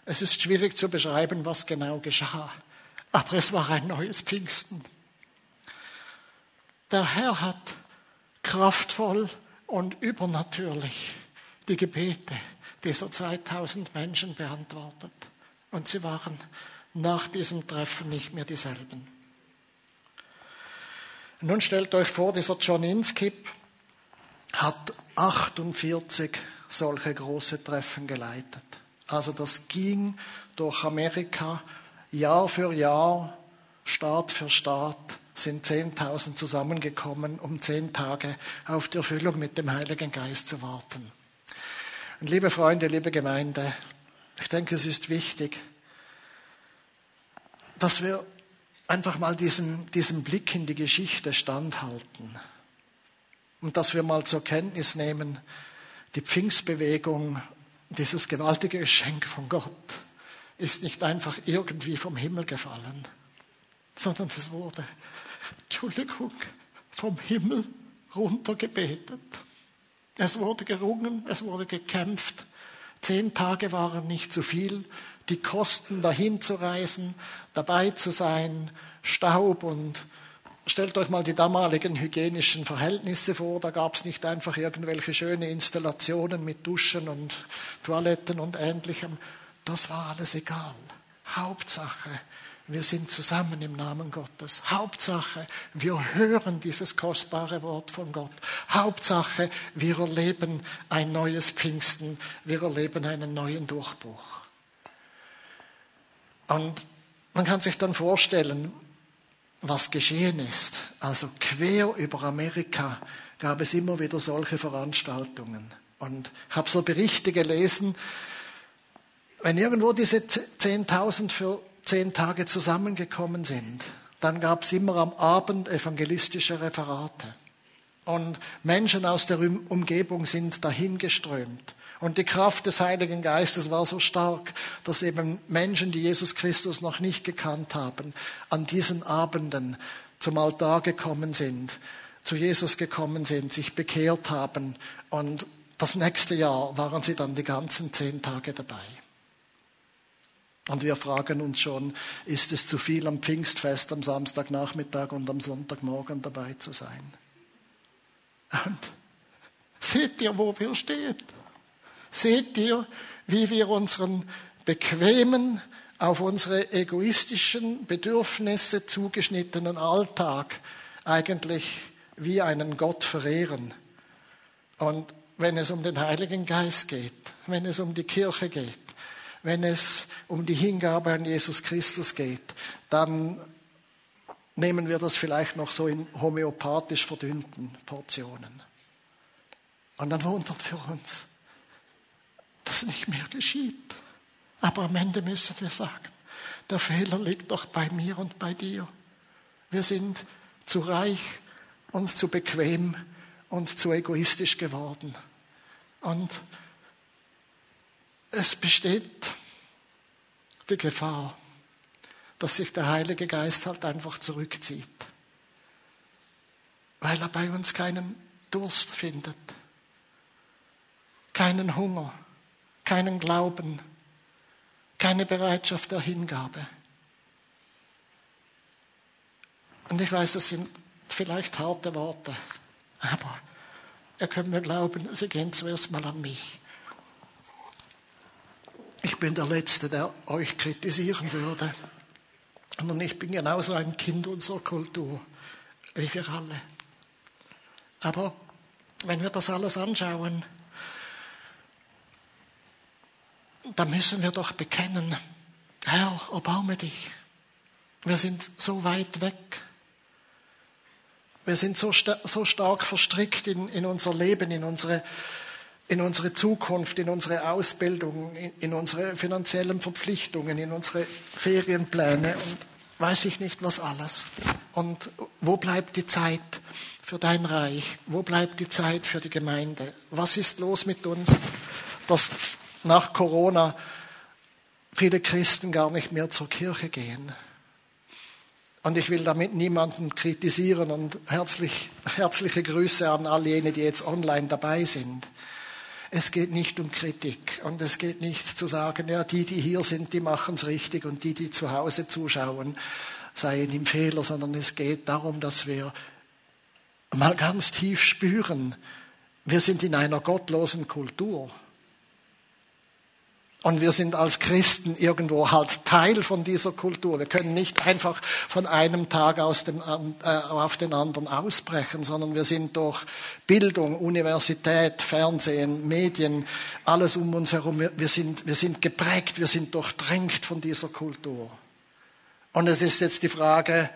es ist schwierig zu beschreiben, was genau geschah, aber es war ein neues Pfingsten. Der Herr hat kraftvoll und übernatürlich die Gebete dieser 2000 Menschen beantwortet. Und sie waren nach diesem Treffen nicht mehr dieselben. Nun stellt euch vor, dieser John Inskip hat 48 solche große Treffen geleitet. Also das ging durch Amerika Jahr für Jahr, Staat für Staat sind 10.000 zusammengekommen, um zehn Tage auf die Erfüllung mit dem Heiligen Geist zu warten. Und liebe Freunde, liebe Gemeinde, ich denke, es ist wichtig, dass wir einfach mal diesem, diesem Blick in die Geschichte standhalten und dass wir mal zur Kenntnis nehmen, die Pfingstbewegung dieses gewaltige Geschenk von Gott ist nicht einfach irgendwie vom Himmel gefallen, sondern es wurde, Entschuldigung, vom Himmel runtergebetet. Es wurde gerungen, es wurde gekämpft. Zehn Tage waren nicht zu viel. Die Kosten dahin zu reisen, dabei zu sein, Staub und Stellt euch mal die damaligen hygienischen Verhältnisse vor. Da gab es nicht einfach irgendwelche schöne Installationen mit Duschen und Toiletten und ähnlichem. Das war alles egal. Hauptsache, wir sind zusammen im Namen Gottes. Hauptsache, wir hören dieses kostbare Wort von Gott. Hauptsache, wir erleben ein neues Pfingsten. Wir erleben einen neuen Durchbruch. Und man kann sich dann vorstellen, was geschehen ist. Also quer über Amerika gab es immer wieder solche Veranstaltungen. Und ich habe so Berichte gelesen, wenn irgendwo diese 10.000 für zehn Tage zusammengekommen sind, dann gab es immer am Abend evangelistische Referate. Und Menschen aus der Umgebung sind dahingeströmt. Und die Kraft des Heiligen Geistes war so stark, dass eben Menschen, die Jesus Christus noch nicht gekannt haben, an diesen Abenden zum Altar gekommen sind, zu Jesus gekommen sind, sich bekehrt haben. Und das nächste Jahr waren sie dann die ganzen zehn Tage dabei. Und wir fragen uns schon, ist es zu viel am Pfingstfest am Samstagnachmittag und am Sonntagmorgen dabei zu sein? Und seht ihr, wo wir stehen? Seht ihr, wie wir unseren bequemen, auf unsere egoistischen Bedürfnisse zugeschnittenen Alltag eigentlich wie einen Gott verehren. Und wenn es um den Heiligen Geist geht, wenn es um die Kirche geht, wenn es um die Hingabe an Jesus Christus geht, dann nehmen wir das vielleicht noch so in homöopathisch verdünnten Portionen. Und dann wundert für uns, das nicht mehr geschieht. Aber am Ende müssen wir sagen, der Fehler liegt doch bei mir und bei dir. Wir sind zu reich und zu bequem und zu egoistisch geworden. Und es besteht die Gefahr, dass sich der Heilige Geist halt einfach zurückzieht, weil er bei uns keinen Durst findet, keinen Hunger, keinen Glauben, keine Bereitschaft der Hingabe. Und ich weiß, das sind vielleicht harte Worte, aber ihr könnt mir glauben, sie gehen zuerst mal an mich. Ich bin der Letzte, der euch kritisieren würde. Und ich bin genauso ein Kind unserer Kultur, wie wir alle. Aber wenn wir das alles anschauen, dann müssen wir doch bekennen, Herr, erbarme dich. Wir sind so weit weg. Wir sind so, so stark verstrickt in, in unser Leben, in unsere, in unsere Zukunft, in unsere Ausbildung, in, in unsere finanziellen Verpflichtungen, in unsere Ferienpläne und weiß ich nicht was alles. Und wo bleibt die Zeit für dein Reich? Wo bleibt die Zeit für die Gemeinde? Was ist los mit uns, dass nach Corona viele Christen gar nicht mehr zur Kirche gehen? Und ich will damit niemanden kritisieren und herzlich, herzliche Grüße an all jene, die jetzt online dabei sind. Es geht nicht um Kritik und es geht nicht zu sagen, ja, die, die hier sind, die machen es richtig und die, die zu Hause zuschauen, seien im Fehler, sondern es geht darum, dass wir mal ganz tief spüren, wir sind in einer gottlosen Kultur. Und wir sind als Christen irgendwo halt Teil von dieser Kultur. Wir können nicht einfach von einem Tag aus dem, äh, auf den anderen ausbrechen, sondern wir sind durch Bildung, Universität, Fernsehen, Medien, alles um uns herum, wir, wir, sind, wir sind geprägt, wir sind durchdrängt von dieser Kultur. Und es ist jetzt die Frage,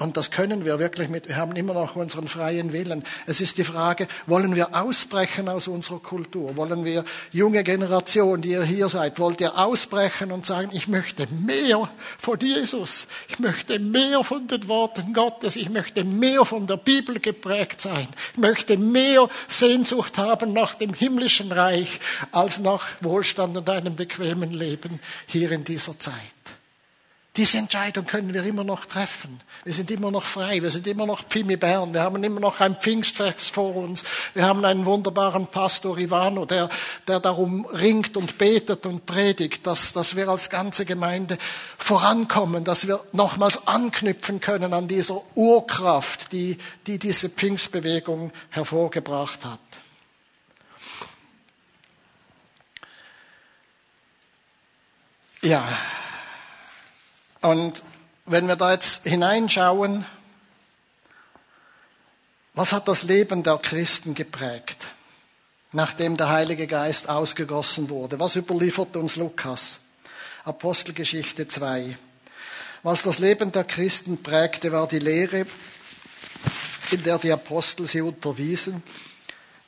und das können wir wirklich mit, wir haben immer noch unseren freien Willen. Es ist die Frage, wollen wir ausbrechen aus unserer Kultur? Wollen wir, junge Generation, die ihr hier seid, wollt ihr ausbrechen und sagen, ich möchte mehr von Jesus. Ich möchte mehr von den Worten Gottes. Ich möchte mehr von der Bibel geprägt sein. Ich möchte mehr Sehnsucht haben nach dem himmlischen Reich als nach Wohlstand und einem bequemen Leben hier in dieser Zeit. Diese Entscheidung können wir immer noch treffen. Wir sind immer noch frei. Wir sind immer noch Pfimi Bern. Wir haben immer noch ein Pfingstfest vor uns. Wir haben einen wunderbaren Pastor Ivano, der, der darum ringt und betet und predigt, dass, dass wir als ganze Gemeinde vorankommen, dass wir nochmals anknüpfen können an dieser Urkraft, die, die diese Pfingstbewegung hervorgebracht hat. Ja. Und wenn wir da jetzt hineinschauen, was hat das Leben der Christen geprägt, nachdem der Heilige Geist ausgegossen wurde? Was überliefert uns Lukas? Apostelgeschichte 2. Was das Leben der Christen prägte, war die Lehre, in der die Apostel sie unterwiesen,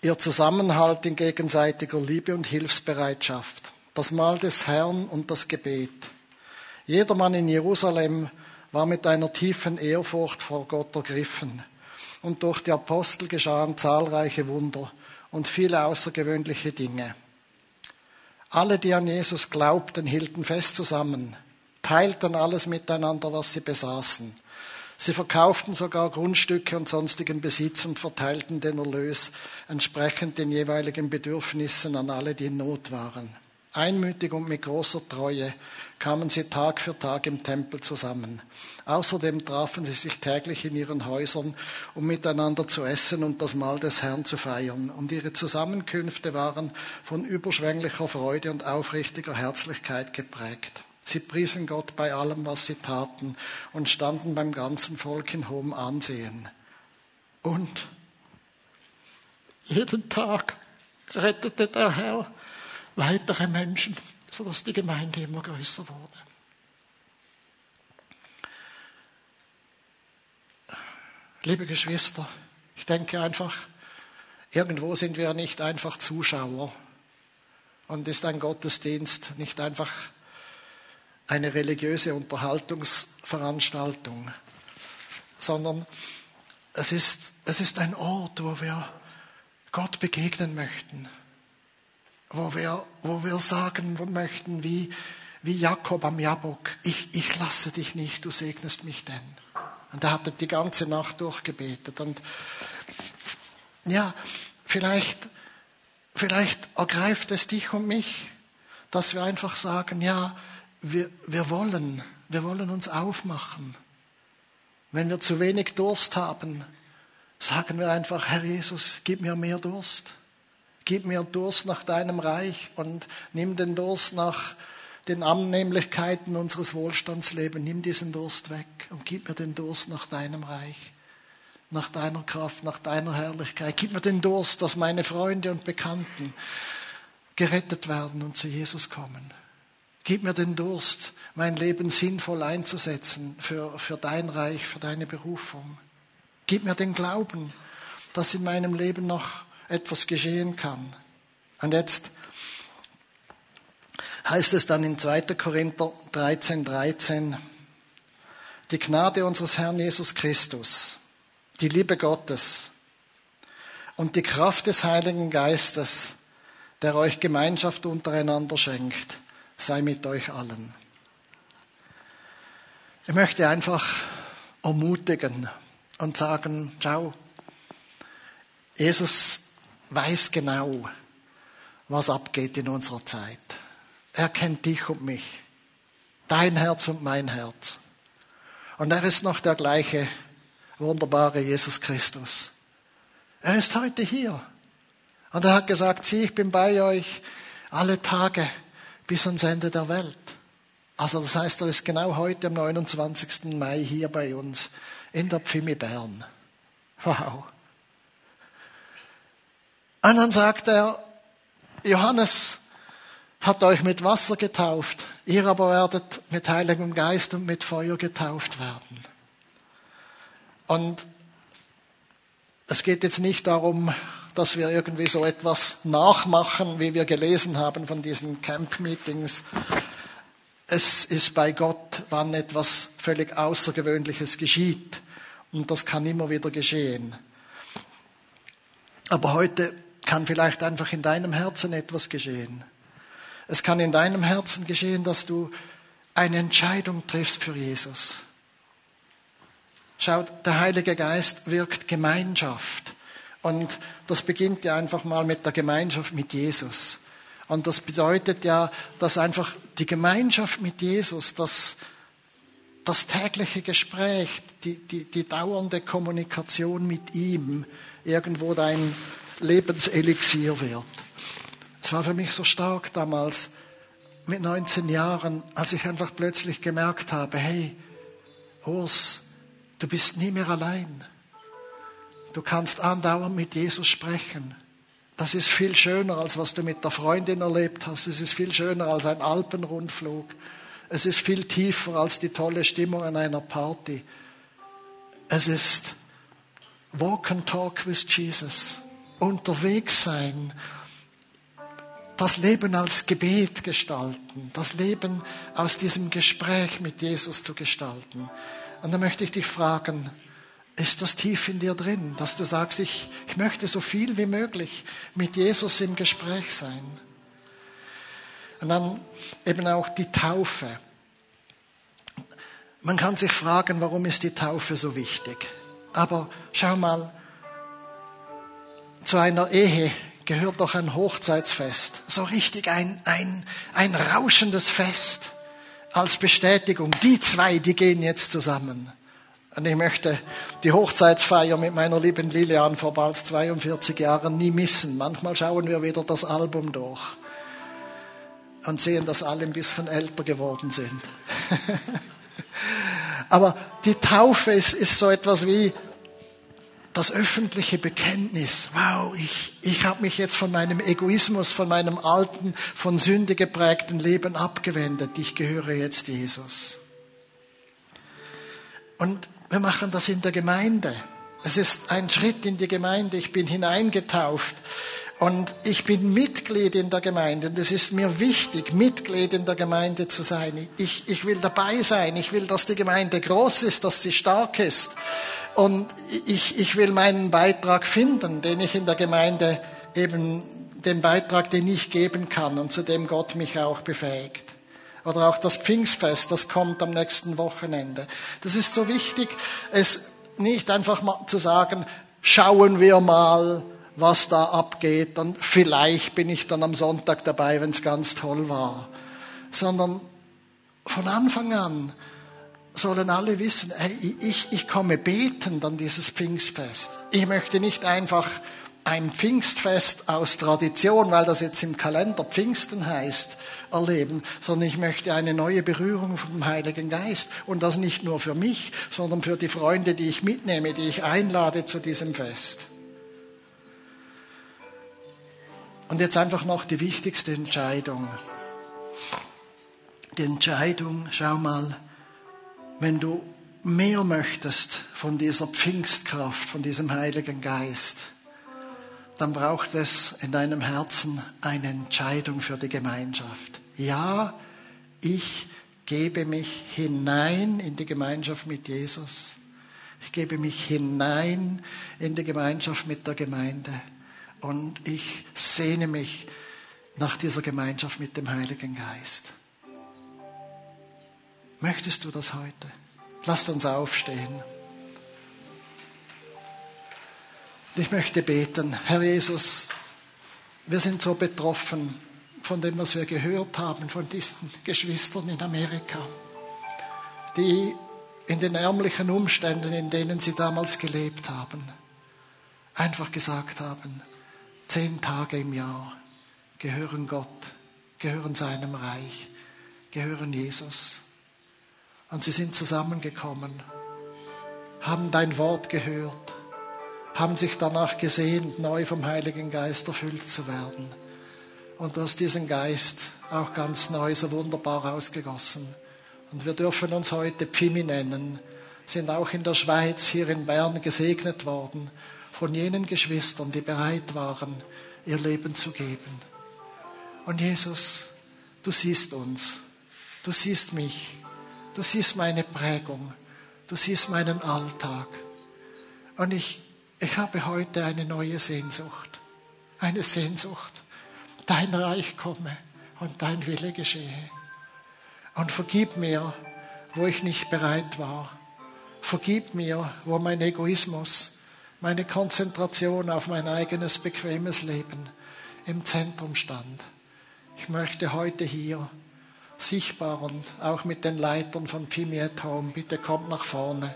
ihr Zusammenhalt in gegenseitiger Liebe und Hilfsbereitschaft, das Mahl des Herrn und das Gebet. Jedermann in Jerusalem war mit einer tiefen Ehrfurcht vor Gott ergriffen. Und durch die Apostel geschahen zahlreiche Wunder und viele außergewöhnliche Dinge. Alle, die an Jesus glaubten, hielten fest zusammen, teilten alles miteinander, was sie besaßen. Sie verkauften sogar Grundstücke und sonstigen Besitz und verteilten den Erlös entsprechend den jeweiligen Bedürfnissen an alle, die in Not waren. Einmütig und mit großer Treue kamen sie Tag für Tag im Tempel zusammen. Außerdem trafen sie sich täglich in ihren Häusern, um miteinander zu essen und das Mahl des Herrn zu feiern. Und ihre Zusammenkünfte waren von überschwänglicher Freude und aufrichtiger Herzlichkeit geprägt. Sie priesen Gott bei allem, was sie taten und standen beim ganzen Volk in hohem Ansehen. Und jeden Tag rettete der Herr weitere Menschen, sodass die Gemeinde immer größer wurde. Liebe Geschwister, ich denke einfach, irgendwo sind wir nicht einfach Zuschauer und ist ein Gottesdienst nicht einfach eine religiöse Unterhaltungsveranstaltung, sondern es ist, es ist ein Ort, wo wir Gott begegnen möchten, wo wir, wo wir sagen möchten, wie, wie Jakob am Jabok, ich, ich lasse dich nicht, du segnest mich denn. Und er hatte die ganze Nacht durchgebetet. Und ja, vielleicht, vielleicht ergreift es dich und mich, dass wir einfach sagen, ja, wir, wir wollen, wir wollen uns aufmachen. Wenn wir zu wenig Durst haben, sagen wir einfach, Herr Jesus, gib mir mehr Durst. Gib mir Durst nach deinem Reich und nimm den Durst nach den Annehmlichkeiten unseres Wohlstandslebens. Nimm diesen Durst weg und gib mir den Durst nach deinem Reich, nach deiner Kraft, nach deiner Herrlichkeit. Gib mir den Durst, dass meine Freunde und Bekannten gerettet werden und zu Jesus kommen. Gib mir den Durst, mein Leben sinnvoll einzusetzen für, für dein Reich, für deine Berufung. Gib mir den Glauben, dass in meinem Leben noch etwas geschehen kann. Und jetzt heißt es dann in 2. Korinther 13, 13, die Gnade unseres Herrn Jesus Christus, die Liebe Gottes und die Kraft des Heiligen Geistes, der euch Gemeinschaft untereinander schenkt, sei mit euch allen. Ich möchte einfach ermutigen und sagen, schau, Jesus weiß genau, was abgeht in unserer Zeit. Er kennt dich und mich, dein Herz und mein Herz. Und er ist noch der gleiche wunderbare Jesus Christus. Er ist heute hier. Und er hat gesagt, sieh, ich bin bei euch alle Tage bis ans Ende der Welt. Also das heißt, er ist genau heute am 29. Mai hier bei uns in der Pfimi Bern. Wow. Und dann sagt er, Johannes, hat euch mit Wasser getauft, ihr aber werdet mit Heiligem Geist und mit Feuer getauft werden. Und es geht jetzt nicht darum, dass wir irgendwie so etwas nachmachen, wie wir gelesen haben von diesen Camp-Meetings. Es ist bei Gott, wann etwas völlig Außergewöhnliches geschieht. Und das kann immer wieder geschehen. Aber heute kann vielleicht einfach in deinem Herzen etwas geschehen. Es kann in deinem Herzen geschehen, dass du eine Entscheidung triffst für Jesus. Schaut, der Heilige Geist wirkt Gemeinschaft. Und das beginnt ja einfach mal mit der Gemeinschaft mit Jesus. Und das bedeutet ja, dass einfach die Gemeinschaft mit Jesus, das, das tägliche Gespräch, die, die, die dauernde Kommunikation mit ihm irgendwo dein Lebenselixier wird. Es war für mich so stark damals mit 19 Jahren, als ich einfach plötzlich gemerkt habe, hey, Urs, du bist nie mehr allein. Du kannst andauernd mit Jesus sprechen. Das ist viel schöner, als was du mit der Freundin erlebt hast. Es ist viel schöner als ein Alpenrundflug. Es ist viel tiefer als die tolle Stimmung an einer Party. Es ist Walk and Talk with Jesus. Unterwegs sein das Leben als Gebet gestalten, das Leben aus diesem Gespräch mit Jesus zu gestalten. Und da möchte ich dich fragen, ist das tief in dir drin, dass du sagst, ich, ich möchte so viel wie möglich mit Jesus im Gespräch sein? Und dann eben auch die Taufe. Man kann sich fragen, warum ist die Taufe so wichtig? Aber schau mal, zu einer Ehe gehört doch ein Hochzeitsfest. So richtig ein, ein, ein rauschendes Fest als Bestätigung. Die zwei, die gehen jetzt zusammen. Und ich möchte die Hochzeitsfeier mit meiner lieben Lilian vor bald 42 Jahren nie missen. Manchmal schauen wir wieder das Album durch und sehen, dass alle ein bisschen älter geworden sind. [laughs] Aber die Taufe ist, ist so etwas wie das öffentliche Bekenntnis, wow, ich, ich habe mich jetzt von meinem Egoismus, von meinem alten, von Sünde geprägten Leben abgewendet. Ich gehöre jetzt Jesus. Und wir machen das in der Gemeinde. Es ist ein Schritt in die Gemeinde. Ich bin hineingetauft und ich bin Mitglied in der Gemeinde. Und es ist mir wichtig, Mitglied in der Gemeinde zu sein. Ich, ich will dabei sein. Ich will, dass die Gemeinde groß ist, dass sie stark ist. Und ich, ich will meinen Beitrag finden, den ich in der Gemeinde eben, den Beitrag, den ich geben kann und zu dem Gott mich auch befähigt. Oder auch das Pfingstfest, das kommt am nächsten Wochenende. Das ist so wichtig, es nicht einfach mal zu sagen, schauen wir mal, was da abgeht und vielleicht bin ich dann am Sonntag dabei, wenn es ganz toll war. Sondern von Anfang an sollen alle wissen, hey, ich, ich komme betend an dieses Pfingstfest. Ich möchte nicht einfach ein Pfingstfest aus Tradition, weil das jetzt im Kalender Pfingsten heißt, erleben, sondern ich möchte eine neue Berührung vom Heiligen Geist. Und das nicht nur für mich, sondern für die Freunde, die ich mitnehme, die ich einlade zu diesem Fest. Und jetzt einfach noch die wichtigste Entscheidung. Die Entscheidung, schau mal, wenn du mehr möchtest von dieser Pfingstkraft, von diesem Heiligen Geist, dann braucht es in deinem Herzen eine Entscheidung für die Gemeinschaft. Ja, ich gebe mich hinein in die Gemeinschaft mit Jesus. Ich gebe mich hinein in die Gemeinschaft mit der Gemeinde. Und ich sehne mich nach dieser Gemeinschaft mit dem Heiligen Geist. Möchtest du das heute? Lasst uns aufstehen. Ich möchte beten, Herr Jesus, wir sind so betroffen von dem, was wir gehört haben von diesen Geschwistern in Amerika, die in den ärmlichen Umständen, in denen sie damals gelebt haben, einfach gesagt haben, zehn Tage im Jahr gehören Gott, gehören seinem Reich, gehören Jesus. Und sie sind zusammengekommen, haben dein Wort gehört haben sich danach gesehnt, neu vom Heiligen Geist erfüllt zu werden. Und du hast diesen Geist auch ganz neu so wunderbar ausgegossen. Und wir dürfen uns heute Pfimi nennen, sind auch in der Schweiz, hier in Bern gesegnet worden von jenen Geschwistern, die bereit waren, ihr Leben zu geben. Und Jesus, du siehst uns, du siehst mich, du siehst meine Prägung, du siehst meinen Alltag. Und ich ich habe heute eine neue Sehnsucht, eine Sehnsucht. Dein Reich komme und dein Wille geschehe. Und vergib mir, wo ich nicht bereit war. Vergib mir, wo mein Egoismus, meine Konzentration auf mein eigenes bequemes Leben im Zentrum stand. Ich möchte heute hier sichtbar und auch mit den Leitern von Pimiet Home, bitte kommt nach vorne.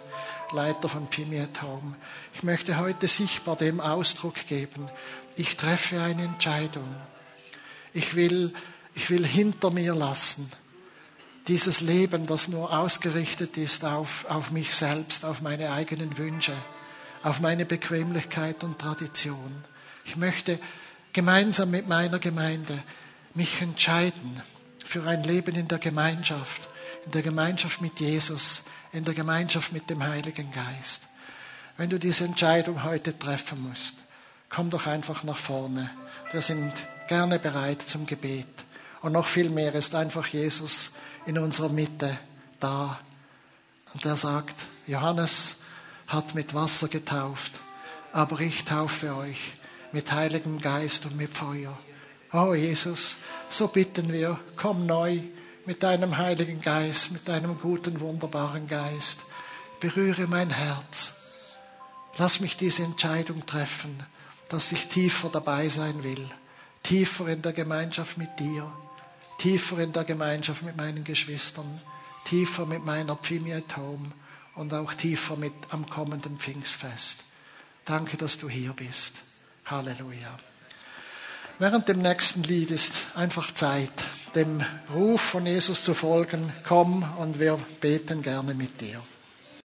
Leiter von Pimiet Home. Ich möchte heute sichtbar dem Ausdruck geben. Ich treffe eine Entscheidung. Ich will, ich will hinter mir lassen dieses Leben, das nur ausgerichtet ist auf, auf mich selbst, auf meine eigenen Wünsche, auf meine Bequemlichkeit und Tradition. Ich möchte gemeinsam mit meiner Gemeinde mich entscheiden für ein Leben in der Gemeinschaft, in der Gemeinschaft mit Jesus, in der Gemeinschaft mit dem Heiligen Geist. Wenn du diese Entscheidung heute treffen musst, komm doch einfach nach vorne. Wir sind gerne bereit zum Gebet. Und noch viel mehr ist einfach Jesus in unserer Mitte da. Und er sagt, Johannes hat mit Wasser getauft, aber ich taufe euch mit Heiligem Geist und mit Feuer. Oh Jesus, so bitten wir, komm neu mit deinem Heiligen Geist, mit deinem guten, wunderbaren Geist. Berühre mein Herz. Lass mich diese Entscheidung treffen, dass ich tiefer dabei sein will, tiefer in der Gemeinschaft mit dir, tiefer in der Gemeinschaft mit meinen Geschwistern, tiefer mit meiner Pfimiet Home und auch tiefer mit am kommenden Pfingstfest. Danke, dass du hier bist. Halleluja. Während dem nächsten Lied ist einfach Zeit, dem Ruf von Jesus zu folgen. Komm und wir beten gerne mit dir.